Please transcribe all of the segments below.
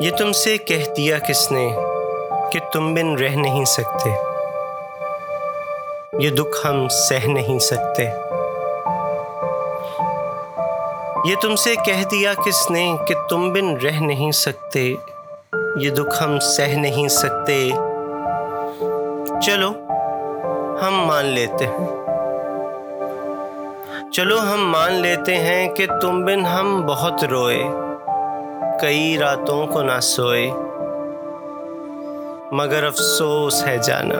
یہ تم سے کہہ دیا کس نے کہ تم بن رہ نہیں سکتے۔ یہ دکھ ہم سہ نہیں سکتے۔ یہ تم سے کہہ دیا کس نے کہ تم بن رہ نہیں سکتے۔ یہ دکھ ہم سہ نہیں سکتے۔ چلو، ہم مان لیتے ہیں۔ چلو، ہم مان لیتے ہیں کہ تم بن ہم بہت روئے۔ کئی راتوں کو نہ سوئے، مگر افسوس ہے جانا۔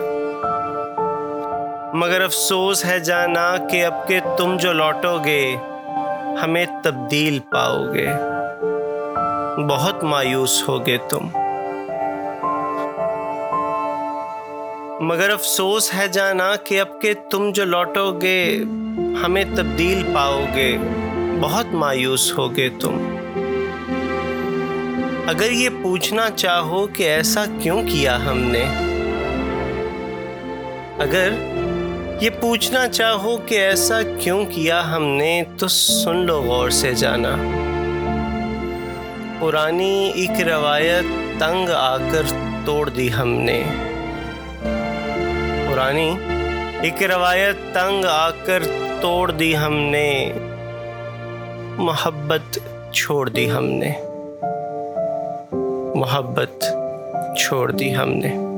مگر افسوس ہے جانا کہ اب کے تم جو لوٹو گے، ہمیں تبدیل پاؤ گے۔ بہت مایوس ہوگے تم۔ مگر افسوس ہے جانا کہ اب کے تم جو لوٹو گے، ہمیں تبدیل پاؤ گے۔ بہت مایوس ہوگے تم۔ اگر یہ پوچھنا چاہو کہ ایسا کیوں کیا ہم نے، اگر یہ پوچھنا چاہو کہ ایسا کیوں کیا ہم نے، تو سن لو غور سے جانا۔ پرانی ایک روایت تنگ آ کر توڑ دی ہم نے۔ پرانی ایک روایت تنگ آ کر توڑ دی ہم نے۔ محبت چھوڑ دی ہم نے۔ محبت چھوڑ دی ہم نے۔